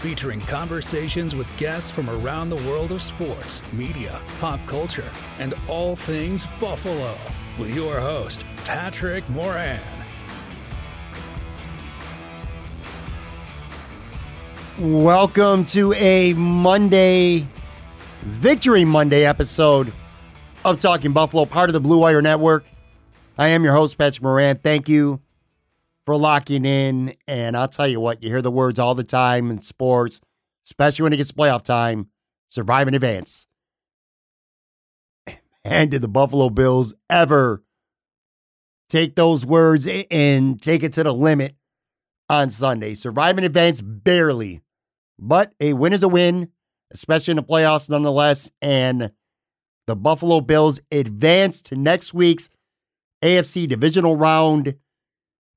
featuring conversations with guests from around the world of sports, media, pop culture, and all things Buffalo. With your host, Patrick Moran. Welcome to a Monday, Victory Monday episode of Talking Buffalo, part of the Blue Wire Network. I am your host, Patrick Moran. Thank you for locking in. And I'll tell you what, you hear the words all the time in sports, especially when it gets playoff time survive in advance. And did the Buffalo Bills ever take those words and take it to the limit on Sunday? Survive in advance, barely. But a win is a win, especially in the playoffs nonetheless. And the Buffalo Bills advance to next week's AFC divisional round.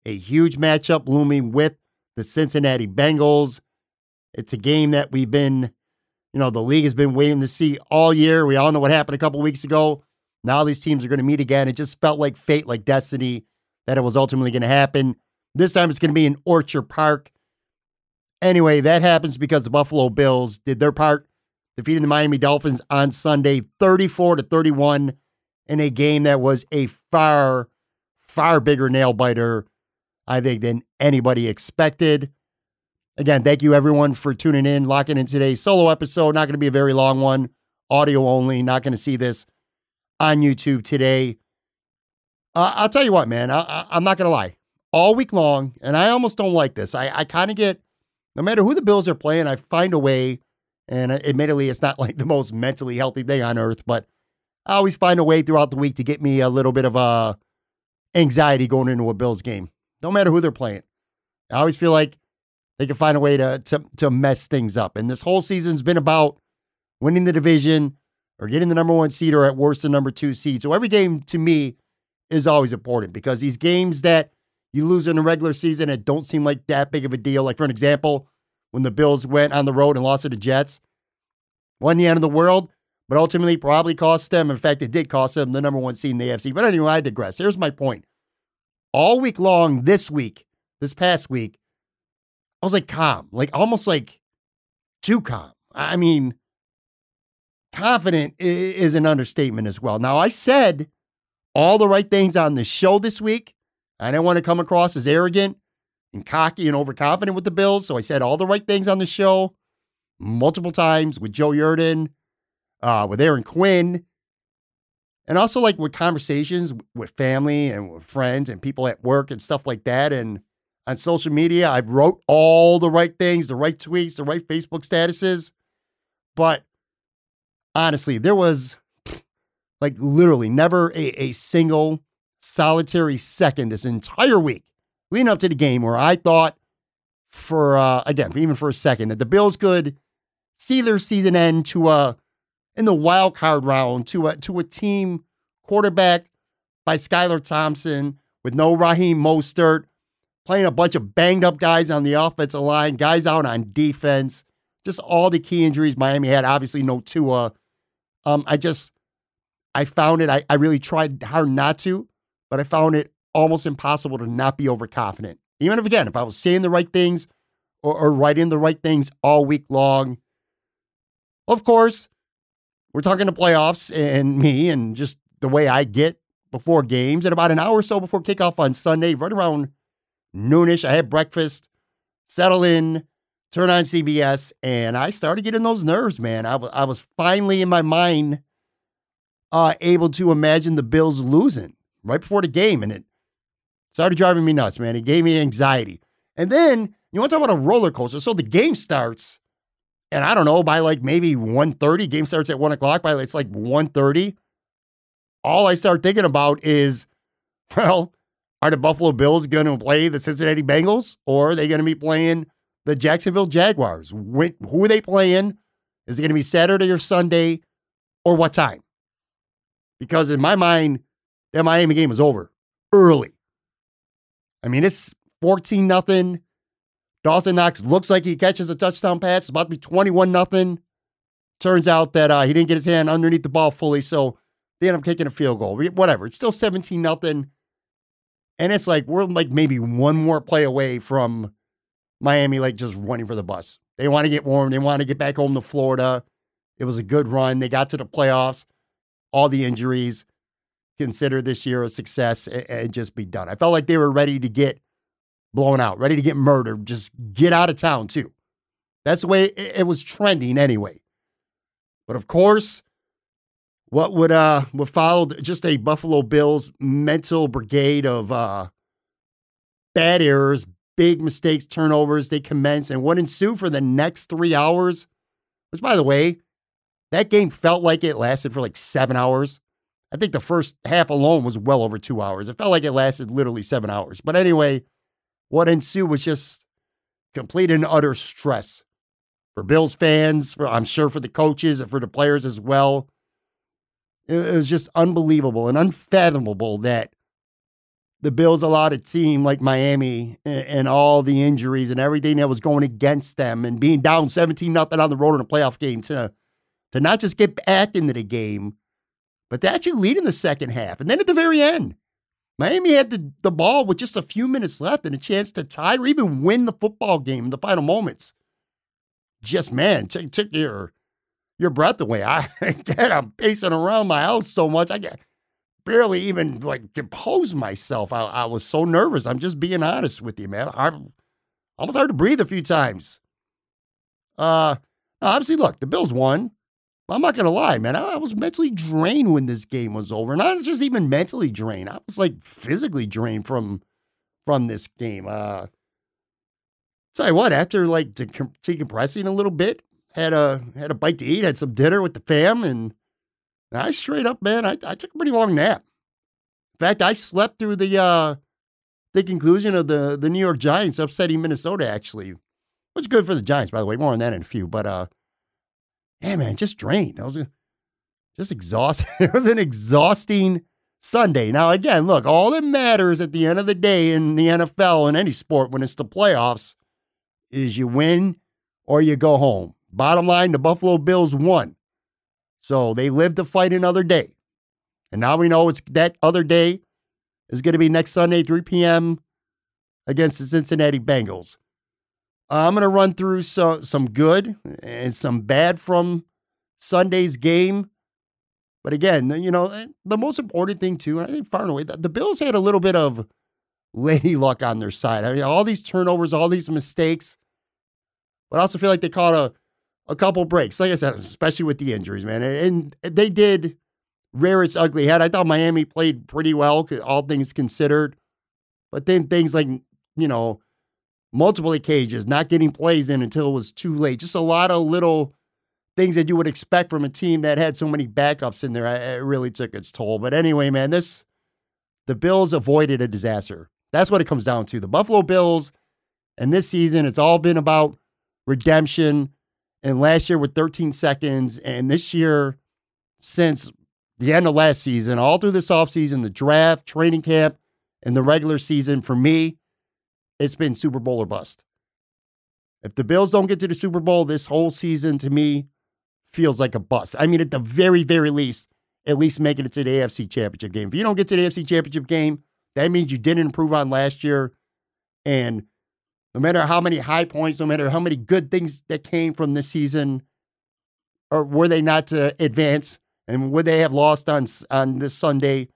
A huge matchup looming with the Cincinnati Bengals. It's a game that we've been, you know, the league has been waiting to see all year. We all know what happened a couple weeks ago. Now these teams are going to meet again. It just felt like fate, like destiny, that it was ultimately going to happen. This time it's going to be in Orchard Park. Anyway, that happens because the Buffalo Bills did their part, defeating the Miami Dolphins on Sunday 34 to 31 in a game that was a far, far bigger nail biter, I think, than anybody expected. Again, thank you everyone for tuning in, locking in today's solo episode. Not going to be a very long one, audio only. Not going to see this on YouTube today. Uh, I'll tell you what, man, I, am not going to lie. All week long, and I almost don't like this. I, I kind of get no matter who the Bills are playing, I find a way. And admittedly, it's not like the most mentally healthy thing on earth, but I always find a way throughout the week to get me a little bit of uh, anxiety going into a Bills game. No matter who they're playing, I always feel like they can find a way to to to mess things up. And this whole season's been about winning the division or getting the number one seed or at worst the number two seed. So every game to me is always important because these games that you lose in the regular season, it don't seem like that big of a deal. Like for an example, when the Bills went on the road and lost to the Jets, wasn't the end of the world, but ultimately probably cost them. In fact, it did cost them the number one seed in the AFC. But anyway, I digress. Here's my point. All week long, this week, this past week, I was like calm, like almost like too calm. I mean, confident is an understatement as well. Now, I said all the right things on the show this week. I didn't want to come across as arrogant and cocky and overconfident with the Bills. So I said all the right things on the show multiple times with Joe Yerdon, uh, with Aaron Quinn, and also like with conversations with family and with friends and people at work and stuff like that. And on social media, I wrote all the right things, the right tweets, the right Facebook statuses. But honestly, there was like literally never a, a single solitary second this entire week leading up to the game where I thought for uh, again, even for a second, that the Bills could see their season end to a in the wild card round to a to a team quarterbacked by Skylar Thompson with no Raheem Mostert, playing a bunch of banged up guys on the offensive line, guys out on defense, just all the key injuries Miami had. Obviously, no Tua. Um, I just I found it. I, I really tried hard not to, but I found it almost impossible to not be overconfident. Even if, again, if I was saying the right things or, or writing the right things all week long. Of course, we're talking the playoffs and me and just the way I get before games. And about an hour or so before kickoff on Sunday, right around noonish, I had breakfast, settle in, turn on CBS, and I started getting those nerves, man. I, w- I was finally in my mind uh, able to imagine the Bills losing right before the game. And it started driving me nuts, man. It gave me anxiety. And then you want to talk about a roller coaster. So the game starts, and I don't know, by like maybe 1.30, game starts at 1 o'clock. By it's like 1.30. All I start thinking about is, well, are the Buffalo Bills going to play the Cincinnati Bengals or are they going to be playing the Jacksonville Jaguars? Who are they playing? Is it going to be Saturday or Sunday or what time? Because in my mind, that Miami game was over early. I mean, it's 14 nothing. Dawson Knox looks like he catches a touchdown pass. It's about to be 21 nothing. Turns out that uh, he didn't get his hand underneath the ball fully, so they end up kicking a field goal. Whatever. It's still 17 nothing. And it's like we're like maybe one more play away from Miami like just running for the bus. They want to get warm. They want to get back home to Florida. It was a good run. They got to the playoffs. All the injuries. Consider this year a success and, and just be done. I felt like they were ready to get blown out, ready to get murdered, just get out of town too. That's the way it, was trending anyway. But of course, what would uh what followed just a Buffalo Bills mental brigade of uh bad errors, big mistakes, turnovers, they commence, and what ensued for the next three hours, which by the way, that game felt like it lasted for like seven hours. I think the first half alone was well over two hours. It felt like it lasted literally seven hours. But anyway, what ensued was just complete and utter stress for Bills fans, for, I'm sure for the coaches and for the players as well. It, it was just unbelievable and unfathomable that the Bills allowed a team like Miami and, and, all the injuries and everything that was going against them and being down 17 nothing on the road in a playoff game to, to not just get back into the game, but to actually lead in the second half. And then at the very end, Miami had the, the ball with just a few minutes left and a chance to tie or even win the football game in the final moments. Just man, took, took your your breath away. I get I'm pacing around my house so much I get barely even like compose myself. I, I was so nervous. I'm just being honest with you, man. I almost hard to breathe a few times. Uh, obviously, look, the Bills won. I'm not gonna lie, man. I, I, was mentally drained when this game was over. Not just even mentally drained. I was like physically drained from from this game. Uh tell you what, after like decompressing a little bit, had a had a bite to eat, had some dinner with the fam, and I straight up, man, I, I took a pretty long nap. In fact, I slept through the uh the conclusion of the the New York Giants upsetting Minnesota, actually. Which is good for the Giants, by the way. More on that in a few. But uh yeah, man, just drained. I was just exhausted. it was an exhausting Sunday. Now, again, look, all that matters at the end of the day in the NFL and any sport when it's the playoffs is you win or you go home. Bottom line, the Buffalo Bills won. So they live to fight another day. And now we know it's that other day is going to be next Sunday, 3 p.m. against the Cincinnati Bengals. I'm going to run through so, some good and some bad from Sunday's game. But again, you know, eh, the most important thing, too, and I think far and away, the, the Bills had a little bit of lady luck on their side. I mean, all these turnovers, all these mistakes. But I also feel like they caught a, a couple breaks, like I said, especially with the injuries, man. And, and they did rear its ugly head. I thought Miami played pretty well, all things considered. But then things like, you know, multiple occasions, not getting plays in until it was too late. Just a lot of little things that you would expect from a team that had so many backups in there. It really took its toll. But anyway, man, this the Bills avoided a disaster. That's what it comes down to. The Buffalo Bills and this season, it's all been about redemption. And last year with 13 seconds, and this year since the end of last season, all through this offseason, the draft, training camp, and the regular season, for me, it's been Super Bowl or bust. If the Bills don't get to the Super Bowl, this whole season to me feels like a bust. I mean, at the very, very least, at least making it to the AFC Championship game. If you don't get to the AFC Championship game, that means you didn't improve on last year. And no matter how many high points, no matter how many good things that came from this season, or were they not to advance, and would they have lost on on this Sunday,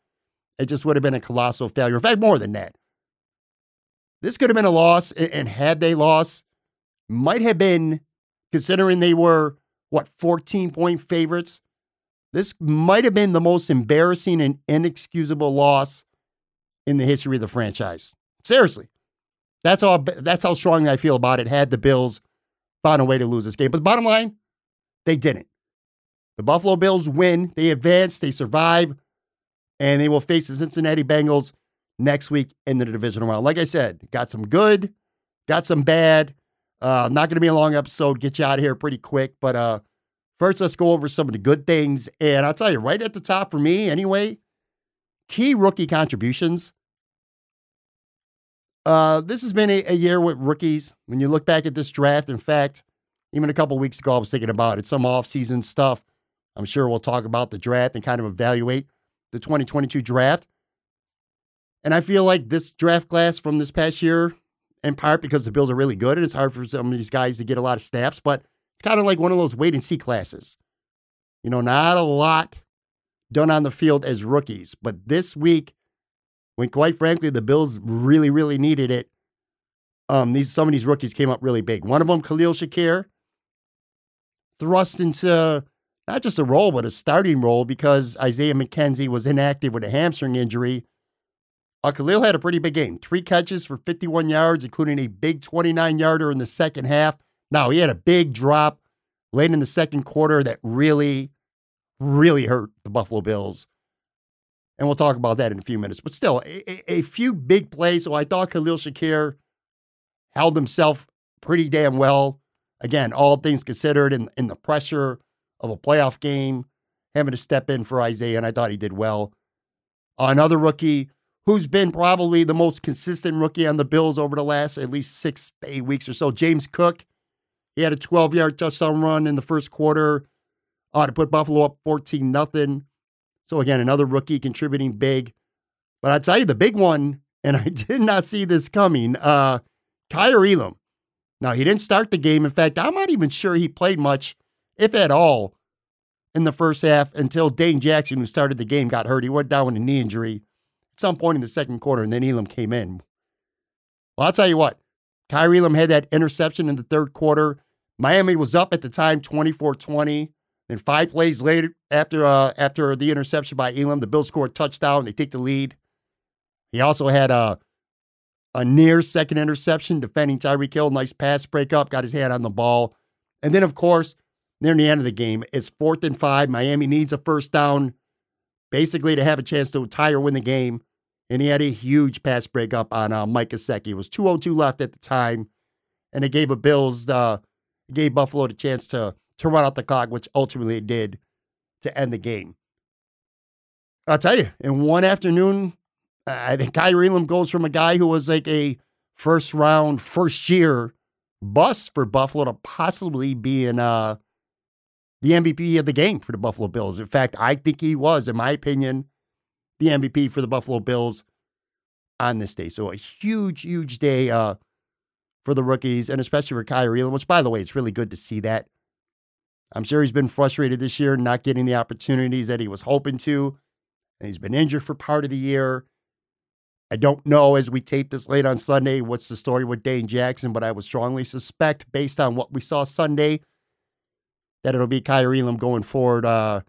it just would have been a colossal failure. In fact, more than that, this could have been a loss, and had they lost, might have been considering they were what 14 point favorites. This might have been the most embarrassing and inexcusable loss in the history of the franchise. Seriously. That's how that's how strongly I feel about it. Had the Bills found a way to lose this game. But the bottom line, they didn't. The Buffalo Bills win, they advance, they survive, and they will face the Cincinnati Bengals next week in the divisional round. Like I said, got some good, got some bad. Uh, not going to be a long episode. Get you out of here pretty quick. But uh, first, let's go over some of the good things. And I'll tell you, right at the top for me, anyway, key rookie contributions. Uh, this has been a, a, year with rookies. When you look back at this draft, in fact, even a couple weeks ago, I was thinking about it, some offseason stuff. I'm sure we'll talk about the draft and kind of evaluate the 2022 draft. And I feel like this draft class from this past year, in part because the Bills are really good and it's hard for some of these guys to get a lot of snaps, but it's kind of like one of those wait and see classes. You know, not a lot done on the field as rookies, but this week when quite frankly the Bills really, really needed it. Um, these some of these rookies came up really big. One of them, Khalil Shakir, thrust into not just a role, but a starting role because Isaiah McKenzie was inactive with a hamstring injury. Uh, Khalil had a pretty big game. Three catches for 51 yards, including a big 29 yarder in the second half. Now, he had a big drop late in the second quarter that really, really hurt the Buffalo Bills. And we'll talk about that in a few minutes. But still, a, a few big plays. So I thought Khalil Shakir held himself pretty damn well. Again, all things considered, in, in the pressure of a playoff game, having to step in for Isaiah, and I thought he did well. Another rookie who's been probably the most consistent rookie on the Bills over the last at least six, eight weeks or so, James Cook. He had a 12 yard touchdown run in the first quarter uh, to put Buffalo up 14 nothing. So again, another rookie contributing big. But I tell you, the big one, and I did not see this coming. Uh, Kaiir Elam. Now he didn't start the game. In fact, I'm not even sure he played much, if at all, in the first half until Dane Jackson, who started the game, got hurt. He went down with a knee injury some point in the second quarter, and then Elam came in. Well, I'll tell you what, Kaiir Elam had that interception in the third quarter. Miami was up at the time 24 20. Then five plays later, after uh, after the interception by Elam, the Bills scored a touchdown. They take the lead. He also had a a near second interception defending Tyreek Hill. Nice pass breakup, got his hand on the ball. And then, of course, near the end of the game, it's fourth and five. Miami needs a first down, basically to have a chance to tie or win the game. And he had a huge pass breakup on uh, Mike Gesicki. It was 2:02 left at the time, and it gave a Bills uh, gave Buffalo the chance to to run out the clock, which ultimately it did to end the game. I'll tell you, in one afternoon, I think Kaiir Elam goes from a guy who was like a first round, first year bust for Buffalo to possibly being uh, the MVP of the game for the Buffalo Bills. In fact, I think he was, in my opinion, the MVP for the Buffalo Bills on this day. So a huge, huge day uh, for the rookies, and especially for Kaiir Elam, which, by the way, it's really good to see that. I'm sure he's been frustrated this year, not getting the opportunities that he was hoping to. And he's been injured for part of the year. I don't know as we tape this late on Sunday what's the story with Dane Jackson, but I would strongly suspect, based on what we saw Sunday, that it'll be Kaiir Elam going forward uh,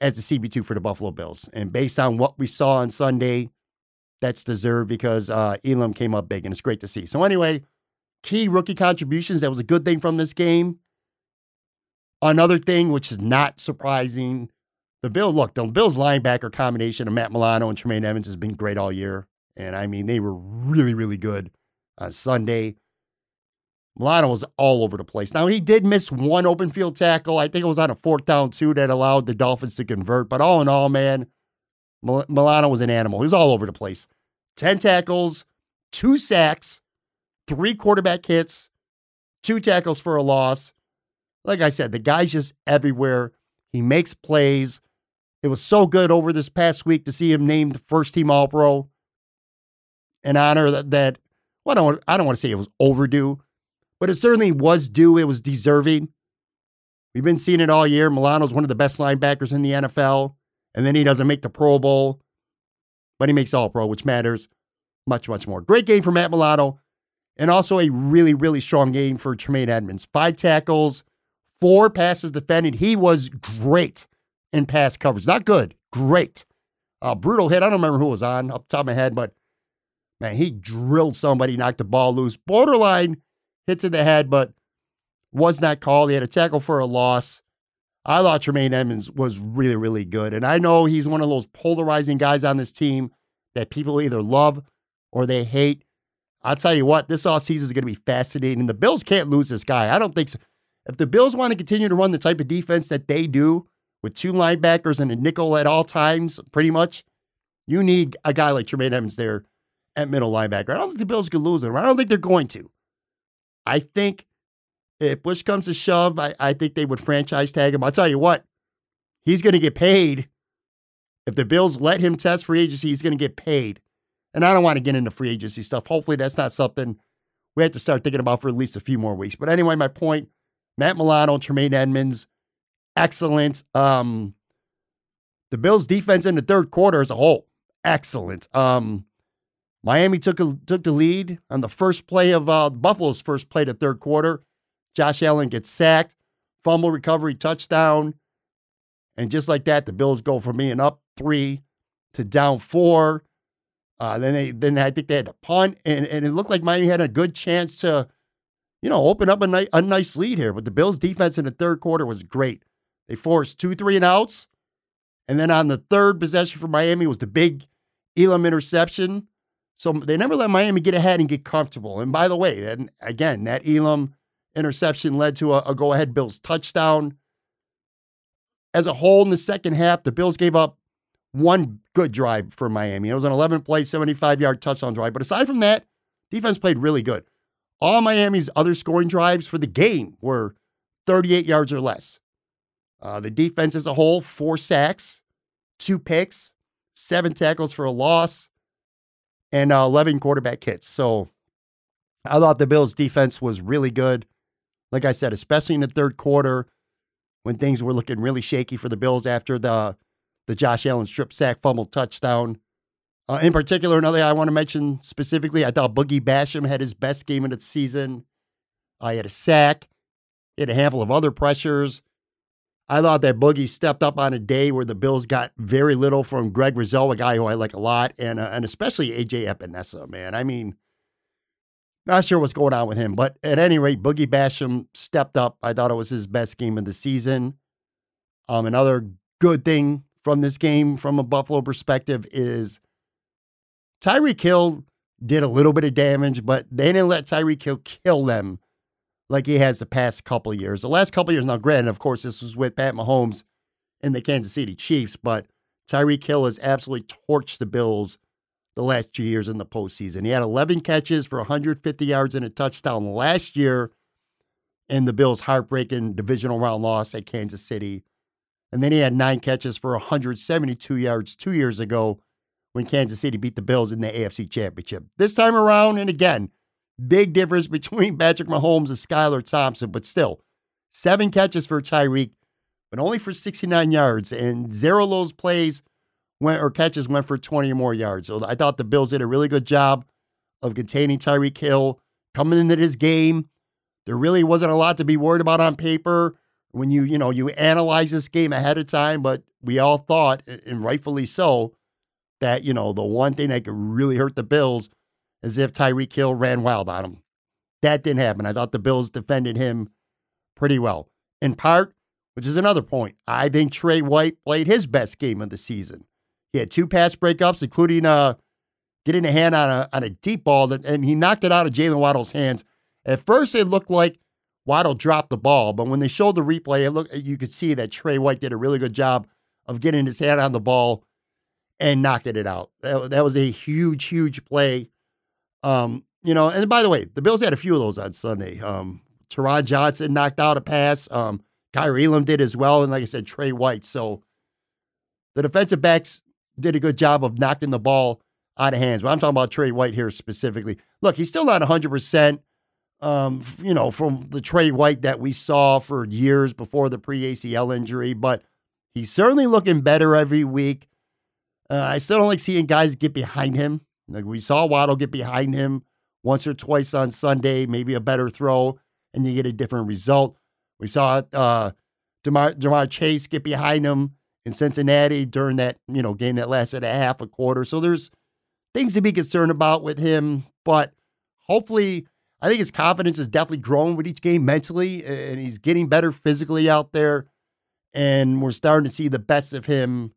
as the CB2 for the Buffalo Bills. And based on what we saw on Sunday, that's deserved because uh, Elam came up big, and it's great to see. So, anyway, key rookie contributions. That was a good thing from this game. Another thing, which is not surprising, the Bill look, the Bills linebacker combination of Matt Milano and Tremaine Edmunds has been great all year. And I mean, they were really, really good on Sunday. Milano was all over the place. Now, he did miss one open field tackle. I think it was on a fourth down, two, that allowed the Dolphins to convert. But all in all, man, Milano was an animal. He was all over the place. 10 tackles, two sacks, three quarterback hits, two tackles for a loss. Like I said, the guy's just everywhere. He makes plays. It was so good over this past week to see him named first team All Pro. An honor that, that well, I don't, I don't want to say it was overdue, but it certainly was due. It was deserving. We've been seeing it all year. Milano's one of the best linebackers in the NFL, and then he doesn't make the Pro Bowl, but he makes All Pro, which matters much, much more. Great game for Matt Milano, and also a really, really strong game for Tremaine Edmunds. Five tackles, four passes defended. He was great in pass coverage. Not good, great. A brutal hit. I don't remember who was on up top of my head, but man, he drilled somebody, knocked the ball loose. Borderline hits in the head, but was not called. He had a tackle for a loss. I thought Tremaine Edmunds was really, really good. And I know he's one of those polarizing guys on this team that people either love or they hate. I'll tell you what, this offseason is going to be fascinating. The Bills can't lose this guy. I don't think so. If the Bills want to continue to run the type of defense that they do with two linebackers and a nickel at all times, pretty much, you need a guy like Tremaine Edmunds there at middle linebacker. I don't think the Bills can lose him. I don't think they're going to. I think if push comes to shove, I, I think they would franchise tag him. I'll tell you what, he's going to get paid. If the Bills let him test free agency, he's going to get paid. And I don't want to get into free agency stuff. Hopefully, that's not something we have to start thinking about for at least a few more weeks. But anyway, my point Matt Milano, Tremaine Edmunds, excellent. Um, the Bills' defense in the third quarter as a whole, excellent. Um, Miami took a, took the lead on the first play of uh, Buffalo's first play the third quarter. Josh Allen gets sacked, fumble recovery, touchdown. And just like that, the Bills go from being up three to down four. Uh, then they then I think they had to punt, and, and it looked like Miami had a good chance to, you know, open up a, ni- a nice lead here. But the Bills' defense in the third quarter was great. They forced two three and outs, and then on the third possession for Miami was the big Elam interception. So they never let Miami get ahead and get comfortable. And by the way, and again, that Elam interception led to a, a go ahead Bills touchdown. As a whole, in the second half, the Bills gave up one good drive for Miami. It was an 11 play, 75 yard touchdown drive. But aside from that, defense played really good. All Miami's other scoring drives for the game were 38 yards or less. Uh, the defense as a whole, four sacks, two picks, seven tackles for a loss, and uh, 11 quarterback hits. So I thought the Bills' defense was really good. Like I said, especially in the third quarter when things were looking really shaky for the Bills after the the Josh Allen strip sack fumble touchdown. Uh, in particular, another I want to mention specifically, I thought Boogie Basham had his best game of the season. Uh, had a sack, he had a handful of other pressures. I thought that Boogie stepped up on a day where the Bills got very little from Greg Rousseau, a guy who I like a lot, and uh, and especially AJ Epenesa, man. I mean, not sure what's going on with him, but at any rate, Boogie Basham stepped up. I thought it was his best game of the season. Um, another good thing from this game, from a Buffalo perspective, is Tyreek Hill did a little bit of damage, but they didn't let Tyreek Hill kill them like he has the past couple years. The last couple years, now granted, of course, this was with Pat Mahomes and the Kansas City Chiefs, but Tyreek Hill has absolutely torched the Bills the last two years in the postseason. He had 11 catches for 150 yards and a touchdown last year in the Bills' heartbreaking divisional round loss at Kansas City. And then he had nine catches for 172 yards two years ago when Kansas City beat the Bills in the AFC Championship. This time around, and again, big difference between Patrick Mahomes and Skylar Thompson, but still, seven catches for Tyreek, but only for 69 yards. And zero of those plays went or catches went for 20 or more yards. So I thought the Bills did a really good job of containing Tyreek Hill coming into this game. There really wasn't a lot to be worried about on paper when you, you know, you analyze this game ahead of time, but we all thought, and rightfully so, that, you know, the one thing that could really hurt the Bills is if Tyreek Hill ran wild on him. That didn't happen. I thought the Bills defended him pretty well. In part, which is another point, I think Trey White played his best game of the season. He had two pass breakups, including uh, getting a hand on a, on a deep ball, that, and he knocked it out of Jaylen Waddle's hands. At first, it looked like Waddle dropped the ball, but when they showed the replay, it looked you could see that Trey White did a really good job of getting his hand on the ball and knocking it out. That, that was a huge, huge play. Um, you know, and by the way, the Bills had a few of those on Sunday. Um, Taron Johnson knocked out a pass. Um, Kaiir Elam did as well, and like I said, Trey White. So the defensive backs did a good job of knocking the ball out of hands. But I'm talking about Trey White here specifically. Look, he's still not 100%, um, you know, from the Trey White that we saw for years before the pre ACL injury, but he's certainly looking better every week. Uh, I still don't like seeing guys get behind him. Like we saw Waddle get behind him once or twice on Sunday, maybe a better throw, and you get a different result. We saw uh, Ja'Marr, Ja'Marr Chase get behind him in Cincinnati during that you know game that lasted a half a quarter. So there's things to be concerned about with him, but hopefully, I think his confidence is definitely growing with each game mentally, and he's getting better physically out there. And we're starting to see the best of him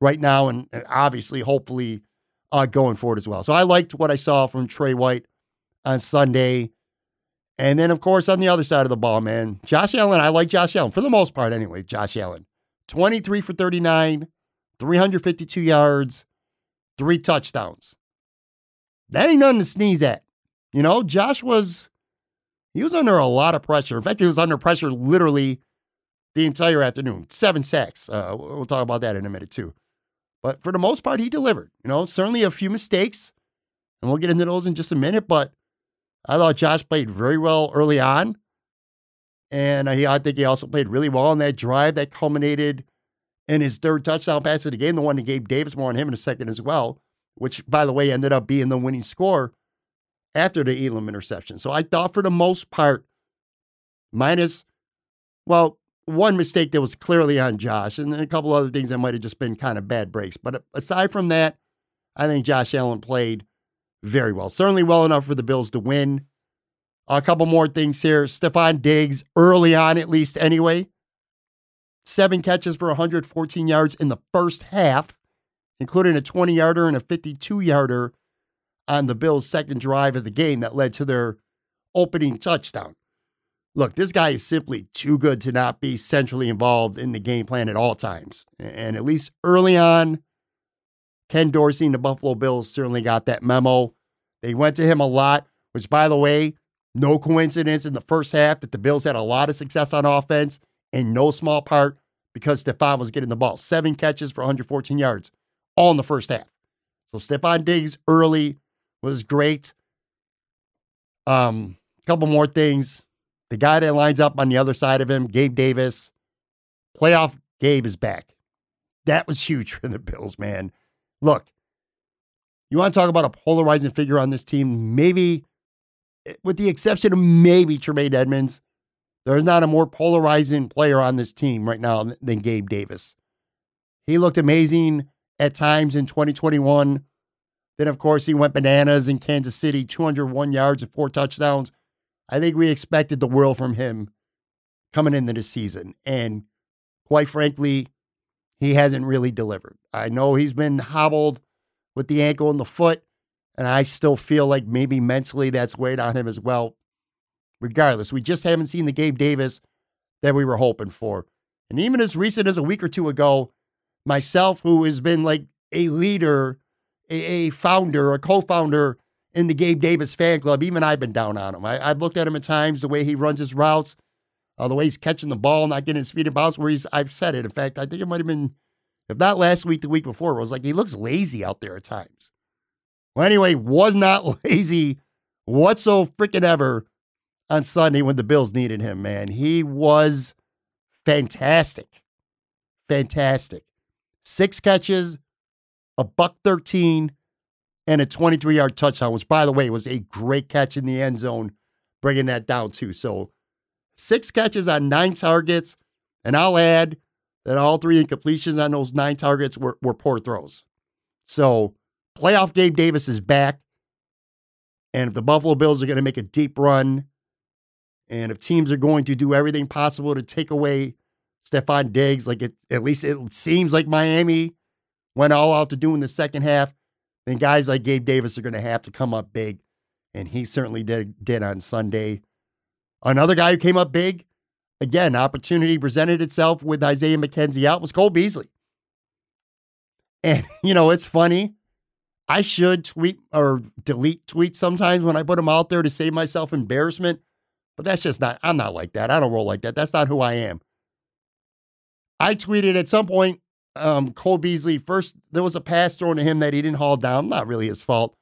right now, and, and obviously, hopefully, uh, going forward as well. So I liked what I saw from Trey White on Sunday. And then, of course, on the other side of the ball, man, Josh Allen, I like Josh Allen for the most part anyway. Josh Allen, 23 for 39, 352 yards, three touchdowns. That ain't nothing to sneeze at. You know, Josh was, he was under a lot of pressure. In fact, he was under pressure literally the entire afternoon. Seven sacks. Uh, we'll talk about that in a minute, too. But for the most part, he delivered. You know, certainly a few mistakes, and we'll get into those in just a minute. But I thought Josh played very well early on. And I, think he also played really well on that drive that culminated in his third touchdown pass of the game, the one that Gabe Davis more on him in a second as well, which, by the way, ended up being the winning score after the Elam interception. So I thought for the most part, minus, well, one mistake that was clearly on Josh, and a couple other things that might have just been kind of bad breaks. But uh, aside from that, I think Josh Allen played very well. Certainly well enough for the Bills to win. A couple more things here. Stefon Diggs, early on at least anyway, seven catches for 114 yards in the first half, including a 20 yarder and a 52 yarder on the Bills' second drive of the game that led to their opening touchdown look, this guy is simply too good to not be centrally involved in the game plan at all times. And at least early on, Ken Dorsey and the Buffalo Bills certainly got that memo. They went to him a lot, which, by the way, no coincidence in the first half that the Bills had a lot of success on offense, in no small part because Stefon was getting the ball. Seven catches for 114 yards, all in the first half. So Stefon Diggs early was great. Um, a couple more things. The guy that lines up on the other side of him, Gabe Davis, playoff Gabe is back. That was huge for the Bills, man. Look, you want to talk about a polarizing figure on this team? Maybe, eh, with the exception of maybe Tremaine Edmunds, there's not a more polarizing player on this team right now than Gabe Davis. He looked amazing at times in 2021. Then, of course, he went bananas in Kansas City 201 yards and four touchdowns. I think we expected the world from him coming into the season. And quite frankly, he hasn't really delivered. I know he's been hobbled with the ankle and the foot, and I still feel like maybe mentally that's weighed on him as well. Regardless, we just haven't seen the Gabe Davis that we were hoping for. And even as recent as a week or two ago, myself, who has been like a leader, a, a founder, a co founder in the Gabe Davis fan club, even I've been down on him. I, have looked at him at times, the way he runs his routes, uh, the way he's catching the ball, not getting his feet in bounds, where he's, I've said it. In fact, I think it might have been, if not last week, the week before, it was like he looks lazy out there at times. Well, anyway, was not lazy whatsoever freaking ever on Sunday when the Bills needed him, man. He was fantastic. Fantastic. Six catches, a buck 13, and a 23 yard touchdown, which, by the way, was a great catch in the end zone, bringing that down too. So, six catches on nine targets. And I'll add that all three incompletions on those nine targets were, were poor throws. So, playoff Gabe Davis is back. And if the Buffalo Bills are going to make a deep run, and if teams are going to do everything possible to take away Stefon Diggs, like it, at least it seems like Miami went all out to do in the second half, then guys like Gabe Davis are going to have to come up big. And he certainly did, did on Sunday. Another guy who came up big, again, opportunity presented itself with Isaiah McKenzie out, was Cole Beasley. And, you know, it's funny. I should tweet or delete tweets sometimes when I put them out there to save myself embarrassment. But that's just not, I'm not like that. I don't roll like that. That's not who I am. I tweeted at some point um, Cole Beasley, first there was a pass thrown to him that he didn't haul down, not really his fault.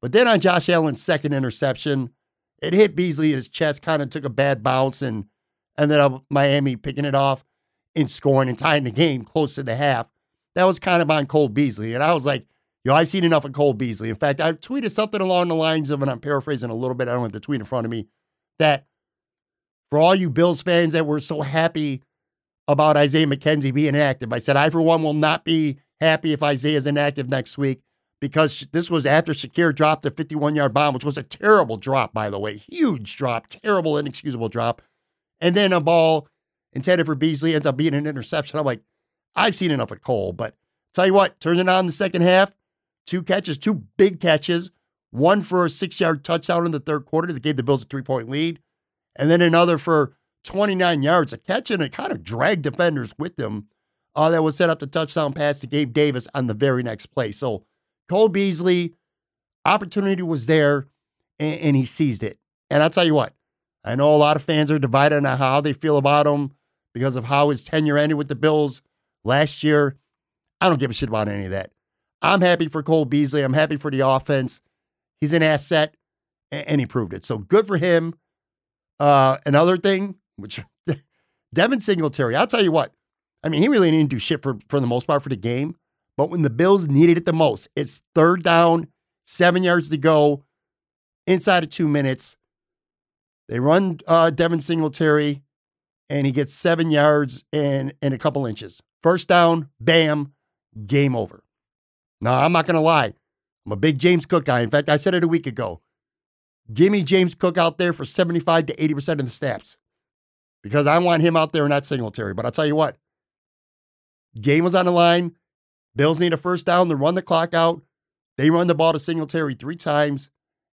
But then on Josh Allen's second interception, it hit Beasley. His chest kind of took a bad bounce and ended up Miami picking it off and scoring and tying the game close to the half. That was kind of on Cole Beasley. And I was like, yo, I've seen enough of Cole Beasley. In fact, I tweeted something along the lines of, and I'm paraphrasing a little bit, I don't have the tweet in front of me, that for all you Bills fans that were so happy about Isaiah McKenzie being inactive. I said, I, for one, will not be happy if Isaiah is inactive next week because this was after Shakir dropped a 51 yard bomb, which was a terrible drop, by the way. Huge drop, terrible, inexcusable drop. And then a ball intended for Beasley ends up being an interception. I'm like, I've seen enough of Cole, but tell you what, turns it on in the second half. Two catches, two big catches, one for a six yard touchdown in the third quarter that gave the Bills a three point lead and then another for 29 yards, a catch and it kind of dragged defenders with them. Uh, that was set up the touchdown pass to Gabe Davis on the very next play. So Cole Beasley, opportunity was there, and, and he seized it. And I'll tell you what, I know a lot of fans are divided on how they feel about him because of how his tenure ended with the Bills last year. I don't give a shit about any of that. I'm happy for Cole Beasley. I'm happy for the offense. He's an asset, and he proved it. So good for him. Uh, another thing, which Devin Singletary, I'll tell you what. I mean, he really didn't do shit for, for the most part for the game. But when the Bills needed it the most, it's third down, seven yards to go, inside of two minutes. They run uh, Devin Singletary, and he gets seven yards and, and a couple inches. First down, bam, game over. Now, I'm not going to lie. I'm a big James Cook guy. In fact, I said it a week ago. Give me James Cook out there for 75 to 80% of the snaps because I want him out there not Singletary. But I'll tell you what, game was on the line. Bills need a first down to run the clock out. They run the ball to Singletary three times,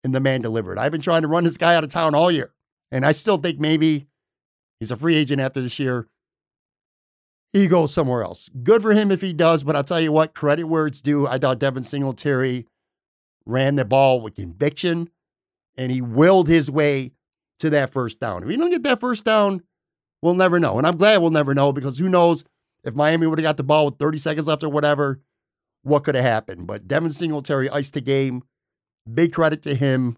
and the man delivered. I've been trying to run this guy out of town all year, and I still think maybe he's a free agent after this year. He goes somewhere else. Good for him if he does, but I'll tell you what, credit where it's due. I thought Devin Singletary ran the ball with conviction and he willed his way to that first down. If he don't get that first down, we'll never know. And I'm glad we'll never know because who knows if Miami would have got the ball with 30 seconds left or whatever, what could have happened. But Devin Singletary iced the game. Big credit to him.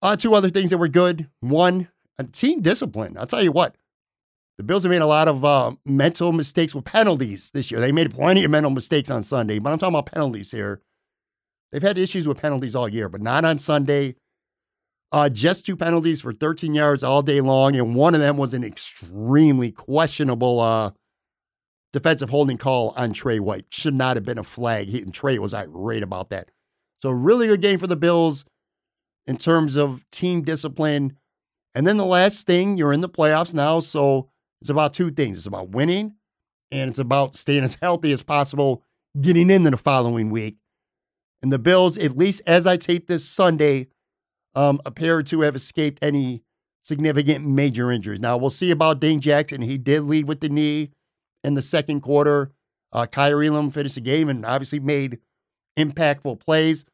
Uh, two other things that were good. One, team discipline. I'll tell you what, the Bills have made a lot of uh, mental mistakes with penalties this year. They made plenty of mental mistakes on Sunday, but I'm talking about penalties here. They've had issues with penalties all year, but not on Sunday. Uh, just two penalties for 13 yards all day long, and one of them was an extremely questionable uh, defensive holding call on Trey White. Should not have been a flag. and Trey was irate about that. So, really good game for the Bills in terms of team discipline. And then the last thing, you're in the playoffs now. So, it's about two things it's about winning, and it's about staying as healthy as possible getting into the following week. And the Bills, at least as I tape this Sunday, um, appear to have escaped any significant major injuries. Now, we'll see about Dane Jackson. He did lead with the knee in the second quarter. Uh, Kaiir Elam finished the game and obviously made impactful plays.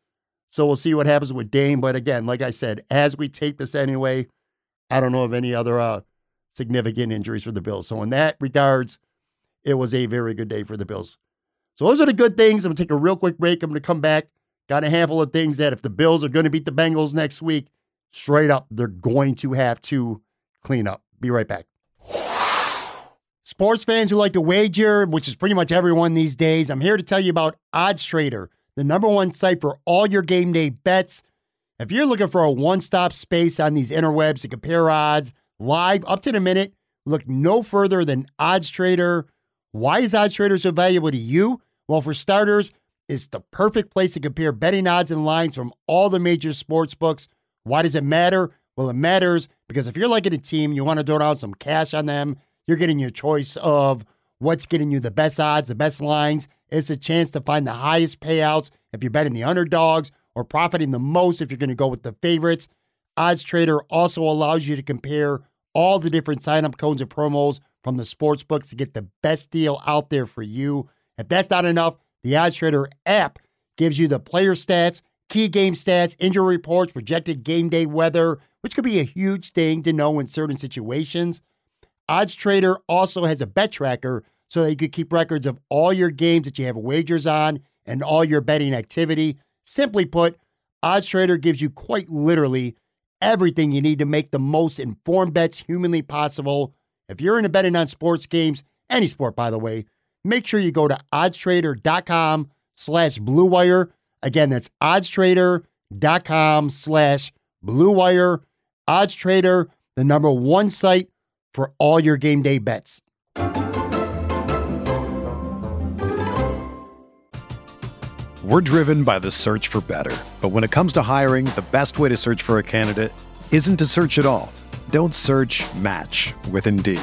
So we'll see what happens with Dane. But again, like I said, as we take this anyway, I don't know of any other uh, significant injuries for the Bills. So in that regards, it was a very good day for the Bills. So those are the good things. I'm gonna take a real quick break. I'm gonna come back Got a handful of things that if the Bills are going to beat the Bengals next week, straight up, they're going to have to clean up. Be right back. Sports fans who like to wager, which is pretty much everyone these days, I'm here to tell you about Odds Trader, the number one site for all your game day bets. If you're looking for a one stop space on these interwebs to compare odds live up to the minute, look no further than Odds Trader. Why is Odds Trader so valuable to you? Well, for starters, it's the perfect place to compare betting odds and lines from all the major sports books. Why does it matter? Well, it matters because if you're liking a team, you want to throw down some cash on them, you're getting your choice of what's getting you the best odds, the best lines. It's a chance to find the highest payouts if you're betting the underdogs or profiting the most if you're going to go with the favorites. Odds Trader also allows you to compare all the different sign up codes and promos from the sports books to get the best deal out there for you. If that's not enough, the OddsTrader app gives you the player stats, key game stats, injury reports, projected game day weather, which could be a huge thing to know in certain situations. OddsTrader also has a bet tracker so that you could keep records of all your games that you have wagers on and all your betting activity. Simply put, OddsTrader gives you quite literally everything you need to make the most informed bets humanly possible. If you're into betting on sports games, any sport, by the way, make sure you go to oddstrader.com slash blue wire. Again, that's oddstrader.com slash blue wire. OddsTrader, the number one site for all your game day bets. We're driven by the search for better. But when it comes to hiring, the best way to search for a candidate isn't to search at all. Don't search match with Indeed.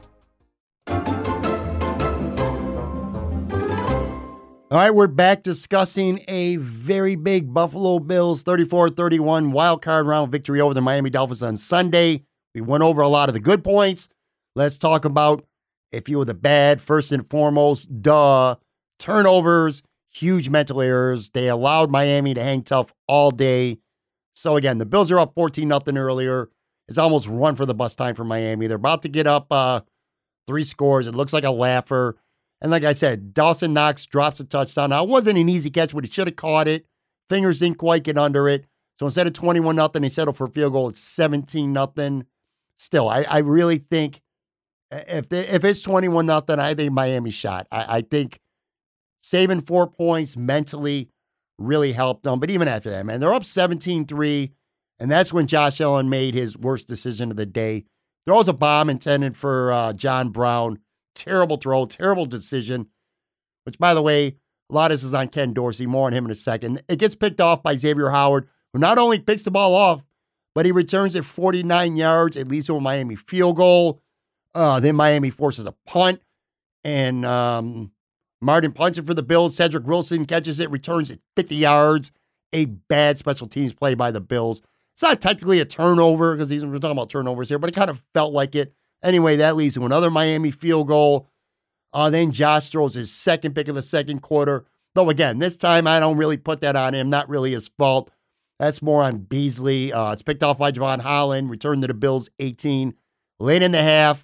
All right, we're back discussing a very big Buffalo Bills 34 31 wild card round victory over the Miami Dolphins on Sunday. We went over a lot of the good points. Let's talk about a few of the bad. First and foremost, duh, turnovers, huge mental errors. They allowed Miami to hang tough all day. So, again, the Bills are up 14 nothing earlier. It's almost run for the bus time for Miami. They're about to get up uh, three scores. It looks like a laugher. And like I said, Dawson Knox drops a touchdown. Now, it wasn't an easy catch, but he should have caught it. Fingers didn't quite get under it. So instead of 21 nothing, he settled for a field goal. It's 17 nothing. Still, I, I really think if they, if it's 21 nothing, I think Miami shot. I, I think saving four points mentally really helped them. But even after that, man, they're up 17 3. And that's when Josh Allen made his worst decision of the day. Throws a bomb intended for uh, John Brown Terrible throw, terrible decision. Which, by the way, a lot of this is on Ken Dorsey. More on him in a second. It gets picked off by Xavien Howard, who not only picks the ball off, but he returns it 49 yards, at least to a Miami field goal. Uh, then Miami forces a punt, and um, Martin punts it for the Bills. Cedrick Wilson catches it, returns it 50 yards. A bad special teams play by the Bills. It's not technically a turnover because we're talking about turnovers here, but it kind of felt like it. Anyway, that leads to another Miami field goal. Uh, then Josh throws his second pick of the second quarter. Though again, this time I don't really put that on him. Not really his fault. That's more on Beasley. Uh, it's picked off by Jevon Holland. Returned to the Bills 18. Late in the half,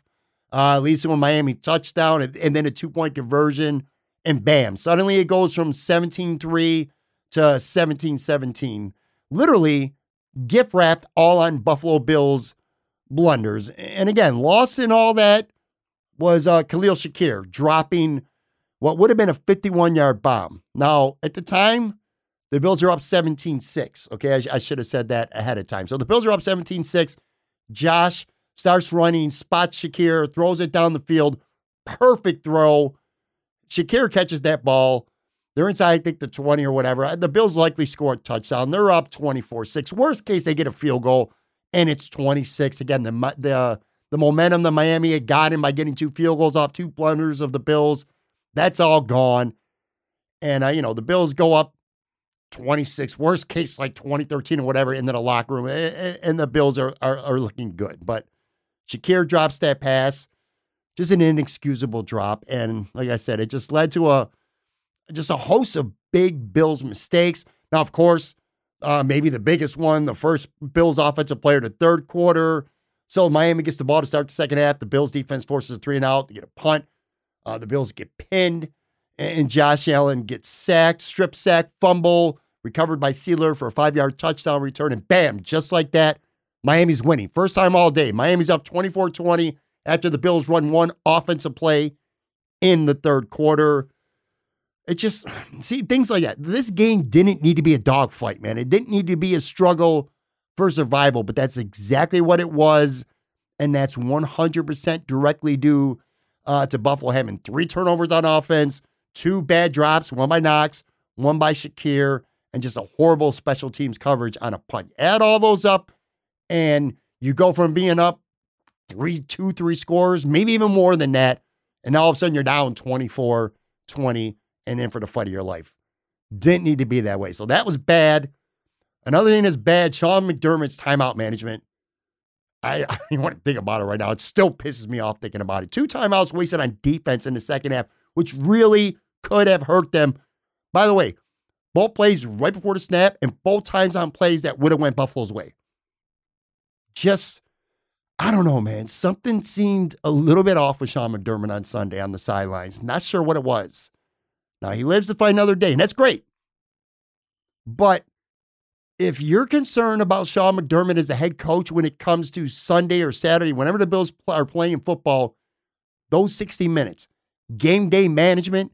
uh, leads to a Miami touchdown and, and then a two point conversion. And bam, suddenly it goes from 17 3 to 17 17. Literally gift wrapped all on Buffalo Bills blunders. And again, loss in all that was uh, Khalil Shakir dropping what would have been a 51 yard bomb. Now, at the time, the Bills are up 17 6. Okay, I, I, should have said that ahead of time. So the Bills are up 17 6. Josh starts running, spots Shakir, throws it down the field. Perfect throw. Shakir catches that ball. They're inside, I think, the 20 or whatever. The Bills likely score a touchdown. They're up 24 6. Worst case, they get a field goal and it's 26. Again, the, the, the momentum that Miami had gotten by getting two field goals off two blunders of the Bills, that's all gone. And, uh, you know, the Bills go up 26, worst case, like 2013 or whatever, into the locker room. And the Bills are, are, are looking good. But Shakir drops that pass, just an inexcusable drop. And like I said, it just led to a just a host of big Bills mistakes. Now, of course, uh, maybe the biggest one, the first Bills offensive player to third quarter. So Miami gets the ball to start the second half. The Bills defense forces a three and out. They get a punt. Uh, the Bills get pinned, and Josh Allen gets sacked, strip sack, fumble, recovered by Sieler for a five yard touchdown return, and bam, just like that, Miami's winning. First time all day. Miami's up 24 20 after the Bills run one offensive play in the third quarter. It just, see, things like that. This game didn't need to be a dogfight, man. It didn't need to be a struggle for survival, but that's exactly what it was. And that's 100% directly due uh, to Buffalo having three turnovers on offense, two bad drops, one by Knox, one by Shakir, and just a horrible special teams coverage on a punt. Add all those up, and you go from being up three, two, three scores, maybe even more than that, and all of a sudden you're down 24 20 and in for the fight of your life. Didn't need to be that way. So that was bad. Another thing that's bad, Sean McDermott's timeout management. I, I don't want to think about it right now. It still pisses me off thinking about it. Two timeouts wasted on defense in the second half, which really could have hurt them. By the way, both plays right before the snap and both times on plays that would have went Buffalo's way. Just, I don't know, man. Something seemed a little bit off with Sean McDermott on Sunday on the sidelines. Not sure what it was. Now he lives to fight another day, and that's great. But if you're concerned about Sean McDermott as a head coach when it comes to Sunday or Saturday, whenever the Bills are playing football, those 60 minutes, game day management,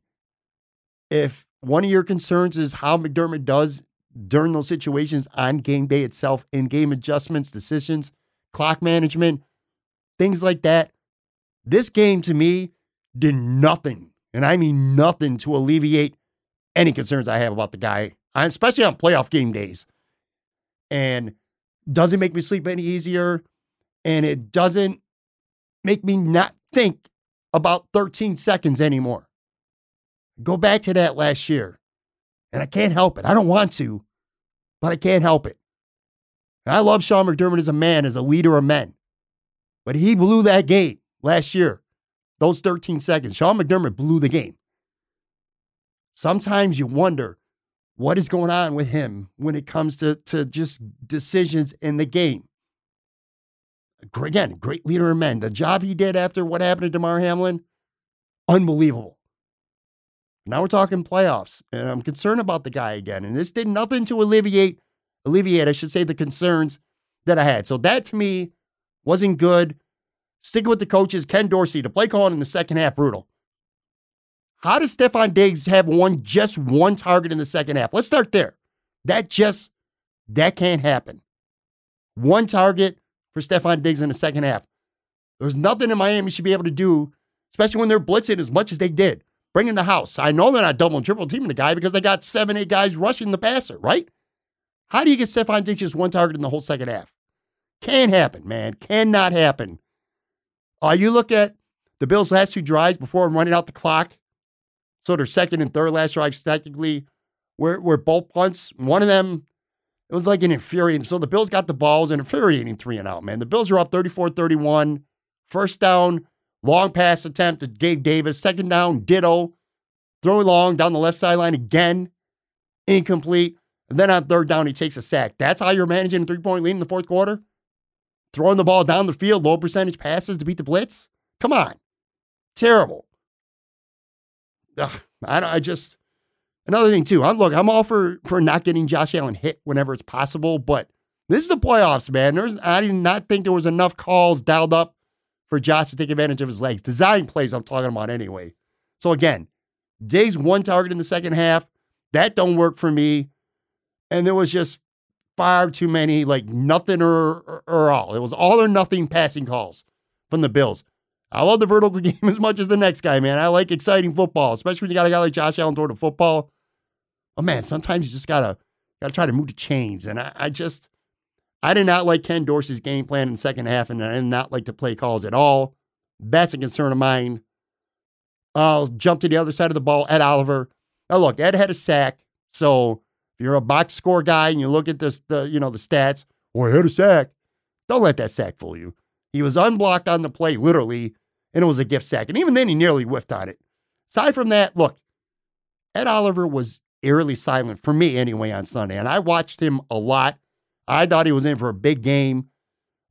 if one of your concerns is how McDermott does during those situations on game day itself, in game adjustments, decisions, clock management, things like that, this game to me did nothing and I mean nothing to alleviate any concerns I have about the guy, especially on playoff game days. And doesn't make me sleep any easier. And it doesn't make me not think about 13 seconds anymore. Go back to that last year. And I can't help it. I don't want to, but I can't help it. And I love Sean McDermott as a man, as a leader of men. But he blew that game last year. Those 13 seconds, Sean McDermott blew the game. Sometimes you wonder what is going on with him when it comes to, to just decisions in the game. Again, great leader of men. The job he did after what happened to Damar Hamlin, unbelievable. Now we're talking playoffs, and I'm concerned about the guy again. And this did nothing to alleviate, alleviate, I should say, the concerns that I had. So that to me wasn't good. Sticking with the coaches, Ken Dorsey, the play calling in the second half, brutal. How does Stefon Diggs have one just one target in the second half? Let's start there. That just that can't happen. One target for Stefon Diggs in the second half. There's nothing in Miami should be able to do, especially when they're blitzing as much as they did. Bringing the house. I know they're not double and triple teaming the guy because they got seven, eight guys rushing the passer, right? How do you get Stefon Diggs just one target in the whole second half? Can't happen, man. Cannot happen. Uh, you look at the Bills' last two drives before running out the clock. So their second and third last drives technically were, were both punts. One of them, it was like an infuriating. So the Bills got the balls an infuriating three and out, man. The Bills are up 34 31. First down, long pass attempt to Gabe Davis. Second down, ditto. Throw long down the left sideline again, incomplete. And then on third down, he takes a sack. That's how you're managing a three point lead in the fourth quarter? Throwing the ball down the field, low percentage passes to beat the blitz. Come on, terrible. Ugh, I, I just another thing too. I'm look, I'm all for for not getting Josh Allen hit whenever it's possible, but this is the playoffs, man. There's I did not think there was enough calls dialed up for Josh to take advantage of his legs. Design plays I'm talking about anyway. So again, Day's one target in the second half. That don't work for me. And there was just far too many, like nothing or, or, or all. It was all or nothing passing calls from the Bills. I love the vertical game as much as the next guy, man. I like exciting football, especially when you got a guy like Josh Allen throwing the football. But man, sometimes you just gotta gotta try to move the chains. And I, I just I did not like Ken Dorsey's game plan in the second half, and I did not like to play calls at all. That's a concern of mine. Uh, I'll jump to the other side of the ball. Ed Oliver. Now look, Ed had a sack, so if you're a box score guy and you look at this, the you know the stats, well, he had a sack. Don't let that sack fool you. He was unblocked on the play, literally, and it was a gift sack. And even then, he nearly whiffed on it. Aside from that, look, Ed Oliver was eerily silent for me anyway on Sunday, and I watched him a lot. I thought he was in for a big game.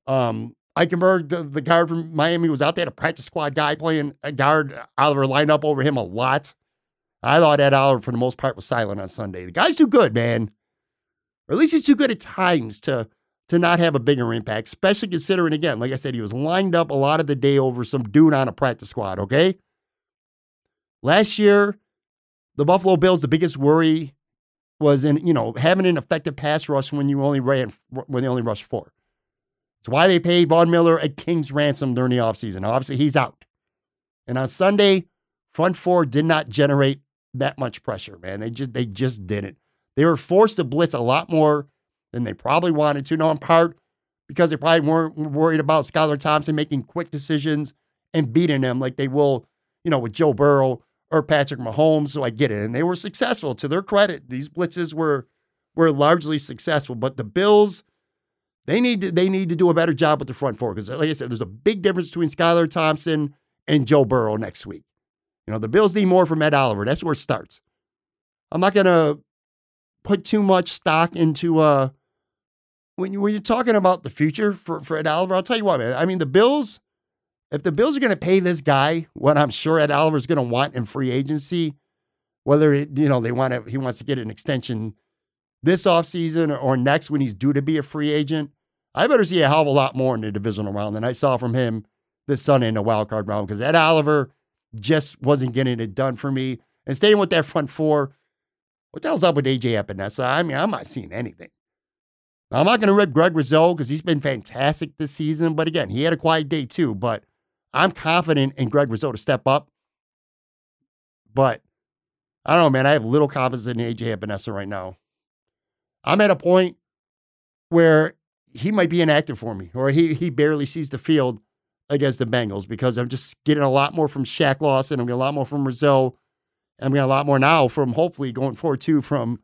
Um, Eichenberg, the, the guard from Miami, was out there, a practice squad guy playing a guard. Oliver lined up over him a lot. I thought Ed Oliver, for the most part, was silent on Sunday. The guy's too good, man. Or at least he's too good at times to to not have a bigger impact, especially considering, again, like I said, he was lined up a lot of the day over some dude on a practice squad, okay? Last year, the Buffalo Bills, the biggest worry was in, you know, having an effective pass rush when you only ran, when they only rushed four. It's why they paid Von Miller a king's ransom during the offseason. Obviously, he's out. And on Sunday, front four did not generate that much pressure, man. They just they just didn't. They were forced to blitz a lot more than they probably wanted to. No, in part because they probably weren't worried about Skylar Thompson making quick decisions and beating them like they will, you know, with Joe Burrow or Patrick Mahomes. So I get it. And they were successful. To their credit, these blitzes were were largely successful. But the Bills, they need to they need to do a better job with the front four. Because like I said, there's a big difference between Skylar Thompson and Joe Burrow next week. You know, the Bills need more from Ed Oliver. That's where it starts. I'm not gonna put too much stock into uh when, you, when you're talking about the future for, for Ed Oliver, I'll tell you what, man. I mean, the Bills, if the Bills are going to pay this guy what I'm sure Ed Oliver is going to want in free agency, whether it, you know they want to he wants to get an extension this offseason or next when he's due to be a free agent, I better see a hell of a lot more in the divisional round than I saw from him this Sunday in the wild card round because Ed Oliver just wasn't getting it done for me. And staying with that front four, what the hell's up with AJ Epenesa? I mean, I'm not seeing anything. Now, I'm not going to rip Greg Rousseau because he's been fantastic this season. But again, he had a quiet day too. But I'm confident in Greg Rousseau to step up. But I don't know, man. I have little confidence in AJ Epenesa right now. I'm at a point where he might be inactive for me, or he he barely sees the field against the Bengals because I'm just getting a lot more from Shaq Lawson. I'm getting a lot more from. And I'm getting a lot more now from hopefully going forward too from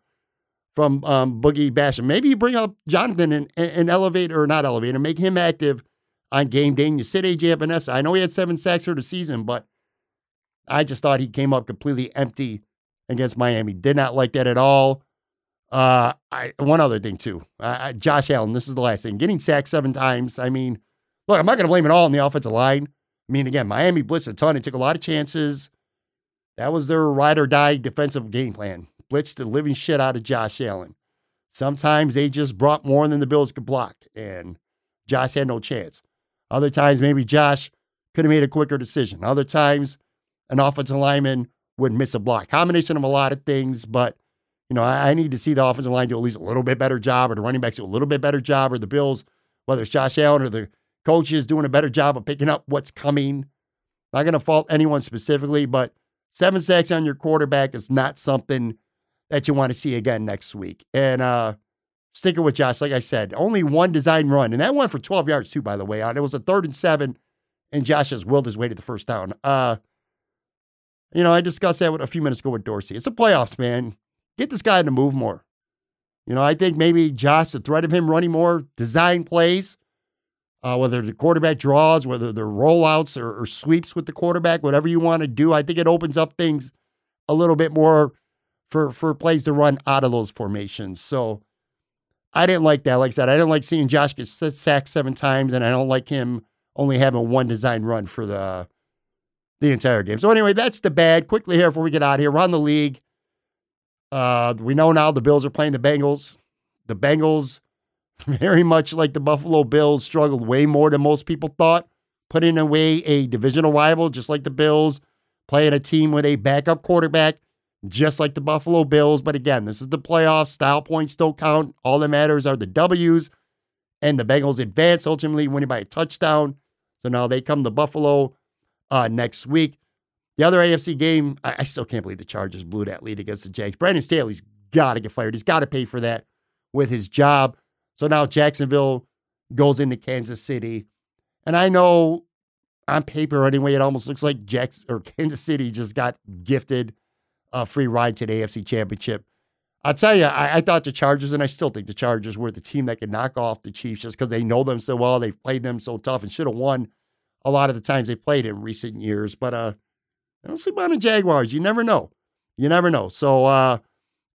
from um, Boogie Basham. Maybe you bring up Jonathan and, and elevate or not elevate and make him active on game day. And you sit AJ Epenesa. I know he had seven sacks for the season, but I just thought he came up completely empty against Miami. Did not like that at all. Uh, I, one other thing too, uh, Josh Allen. This is the last thing. Getting sacked seven times. I mean, look, I'm not going to blame it all on the offensive line. I mean, again, Miami blitzed a ton. They took a lot of chances. That was their ride or die defensive game plan blitzed the living shit out of Josh Allen. Sometimes they just brought more than the Bills could block, and Josh had no chance. Other times, maybe Josh could have made a quicker decision. Other times, an offensive lineman would miss a block. Combination of a lot of things, but you know, I, I, need to see the offensive line do at least a little bit better job, or the running backs do a little bit better job, or the Bills, whether it's Josh Allen or the coaches, doing a better job of picking up what's coming. Not going to fault anyone specifically, but seven sacks on your quarterback is not something that you want to see again next week. And uh, sticking with Josh, like I said, only one design run, and that went for 12 yards too, by the way. It was a third and seven, and Josh has willed his way to the first down. Uh, you know, I discussed that with, a few minutes ago with Dorsey. It's the playoffs, man. Get this guy to move more. You know, I think maybe Josh, the threat of him running more design plays, uh, whether the quarterback draws, whether they're rollouts or, or sweeps with the quarterback, whatever you want to do, I think it opens up things a little bit more for for plays to run out of those formations. So I didn't like that. Like I said, I didn't like seeing Josh get sacked seven times, and I don't like him only having one design run for the the entire game. So anyway, that's the bad. Quickly here before we get out of here, around the league. Uh, we know now the Bills are playing the Bengals. The Bengals, very much like the Buffalo Bills, struggled way more than most people thought, putting away a divisional rival, just like the Bills, playing a team with a backup quarterback just like the Buffalo Bills. But again, this is the playoffs. Style points don't count. All that matters are the W's. And the Bengals advance, ultimately winning by a touchdown. So now they come to Buffalo uh, next week. The other AFC game, I, I, still can't believe the Chargers blew that lead against the Jags. Brandon Staley's got to get fired. He's got to pay for that with his job. So now Jacksonville goes into Kansas City. And I know on paper, anyway, it almost looks like Jacks or Kansas City just got gifted a free ride to the AFC Championship. I'll tell you, I, I, thought the Chargers, and I still think the Chargers were the team that could knock off the Chiefs just because they know them so well. They've played them so tough and should have won a lot of the times they played in recent years. But uh, I don't sleep on the Jaguars. You never know. You never know. So uh,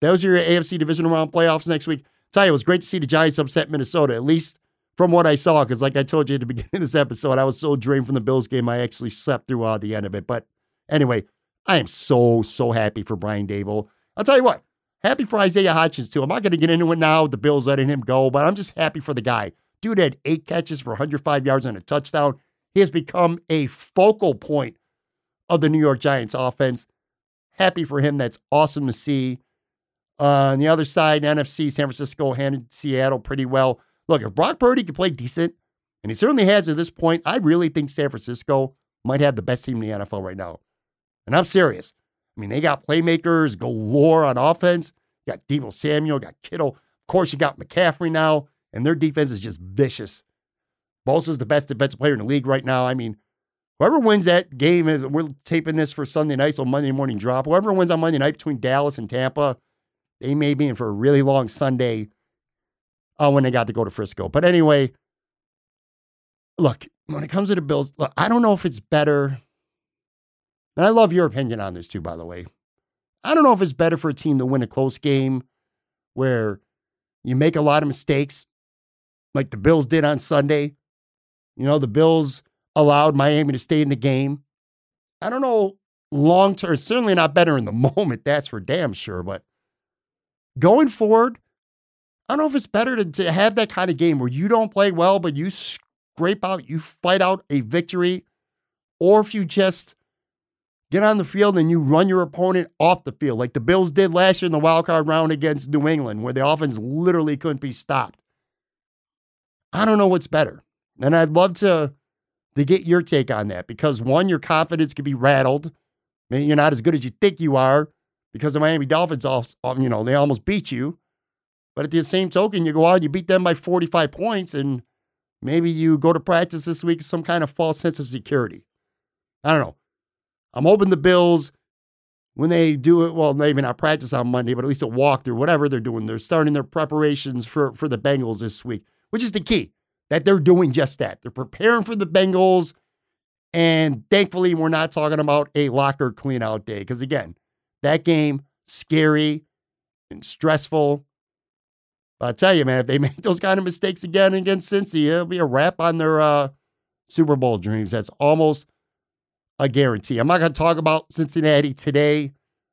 those are your AFC divisional round playoffs next week. Tell you, it was great to see the Giants upset Minnesota, at least from what I saw. Because like I told you at the beginning of this episode, I was so drained from the Bills game, I actually slept through uh, the end of it. But anyway, I am so, so happy for Brian Daboll. I'll tell you what, happy for Isaiah Hodgins, too. I'm not going to get into it now, the Bills letting him go, but I'm just happy for the guy. Dude had eight catches for 105 yards and a touchdown. He has become a focal point of the New York Giants offense. Happy for him. That's awesome to see. Uh, on the other side, NFC, San Francisco handled Seattle pretty well. Look, if Brock Purdy can play decent, and he certainly has at this point, I really think San Francisco might have the best team in the NFL right now. And I'm serious. I mean, they got playmakers galore on offense. You got Deebo Samuel, got Kittle. Of course, you got McCaffrey now, and their defense is just vicious. Bosa's the best defensive player in the league right now. I mean, whoever wins that game is we're taping this for Sunday night, so Monday morning drop. Whoever wins on Monday night between Dallas and Tampa, they may be in for a really long Sunday uh, when they got to go to Frisco. But anyway, look, when it comes to the Bills, look, I don't know if it's better and I love your opinion on this too, by the way. I don't know if it's better for a team to win a close game where you make a lot of mistakes, like the Bills did on Sunday. You know, the Bills allowed Miami to stay in the game. I don't know long term, certainly not better in the moment, that's for damn sure. But going forward, I don't know if it's better to, to have that kind of game where you don't play well, but you scrape out, you fight out a victory, or if you just get on the field and you run your opponent off the field, like the Bills did last year in the wild card round against New England, where the offense literally couldn't be stopped. I don't know what's better. And I'd love to, to get your take on that because one, your confidence could be rattled. Maybe you're not as good as you think you are because the Miami Dolphins, um, you know, they almost beat you. But at the same token, you go out, you beat them by 45 points, and maybe you go to practice this week some kind of false sense of security. I don't know. I'm hoping the Bills, when they do it, well, maybe not practice on Monday, but at least a walkthrough, whatever they're doing, they're starting their preparations for, for the Bengals this week, which is the key that they're doing just that. They're preparing for the Bengals. And thankfully, we're not talking about a locker clean out day. Because again, that game, scary and stressful. I tell you, man, if they make those kind of mistakes again against Cincy, it'll be a wrap on their uh, Super Bowl dreams. That's almost a guarantee. I'm not going to talk about Cincinnati today.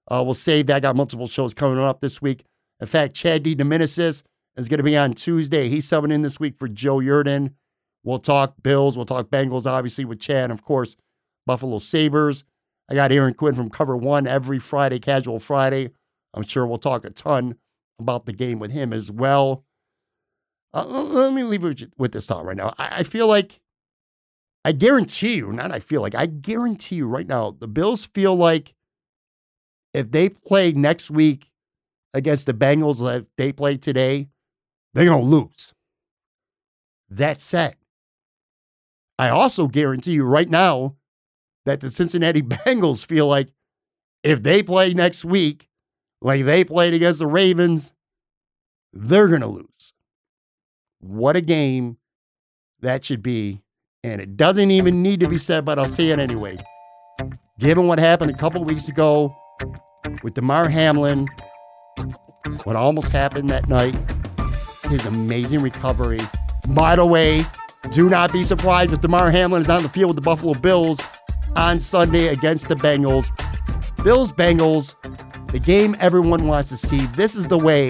Uh, we'll save that. I got multiple shows coming up this week. In fact, Chad DeDominicis is going to be on Tuesday. He's subbing in this week for Joe Yerdon. We'll talk Bills. We'll talk Bengals, obviously, with Chad. of course, Buffalo Sabres. I got Aaron Quinn from Cover One every Friday, Casual Friday. I'm sure we'll talk a ton about the game with him as well. Uh, let me leave with, with this thought right now. I, I feel like I guarantee you, not I feel like, I guarantee you right now, the Bills feel like if they play next week against the Bengals that they play today, they're going to lose. That said, I also guarantee you right now that the Cincinnati Bengals feel like if they play next week like they played against the Ravens, they're going to lose. What a game that should be and it doesn't even need to be said, but I'll say it anyway. Given what happened a couple weeks ago with Damar Hamlin, what almost happened that night, his amazing recovery. By the way, do not be surprised if Damar Hamlin is on the field with the Buffalo Bills on Sunday against the Bengals. Bills Bengals, the game everyone wants to see. This is the way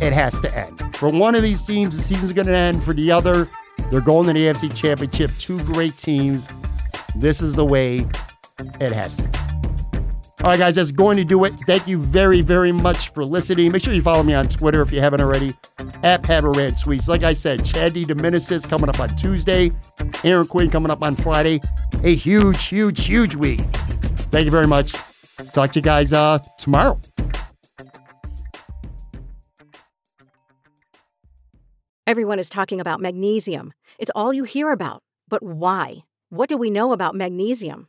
it has to end. For one of these teams, the season's going to end. For the other, they're going to the AFC Championship. Two great teams. This is the way it has to be. All right, guys, that's going to do it. Thank you very, very much for listening. Make sure you follow me on Twitter if you haven't already, at Red Sweets. Like I said, Chad DeDominicis coming up on Tuesday, Aaron Quinn coming up on Friday. A huge, huge, huge week. Thank you very much. Talk to you guys uh, tomorrow. Everyone is talking about magnesium. It's all you hear about. But why? What do we know about magnesium?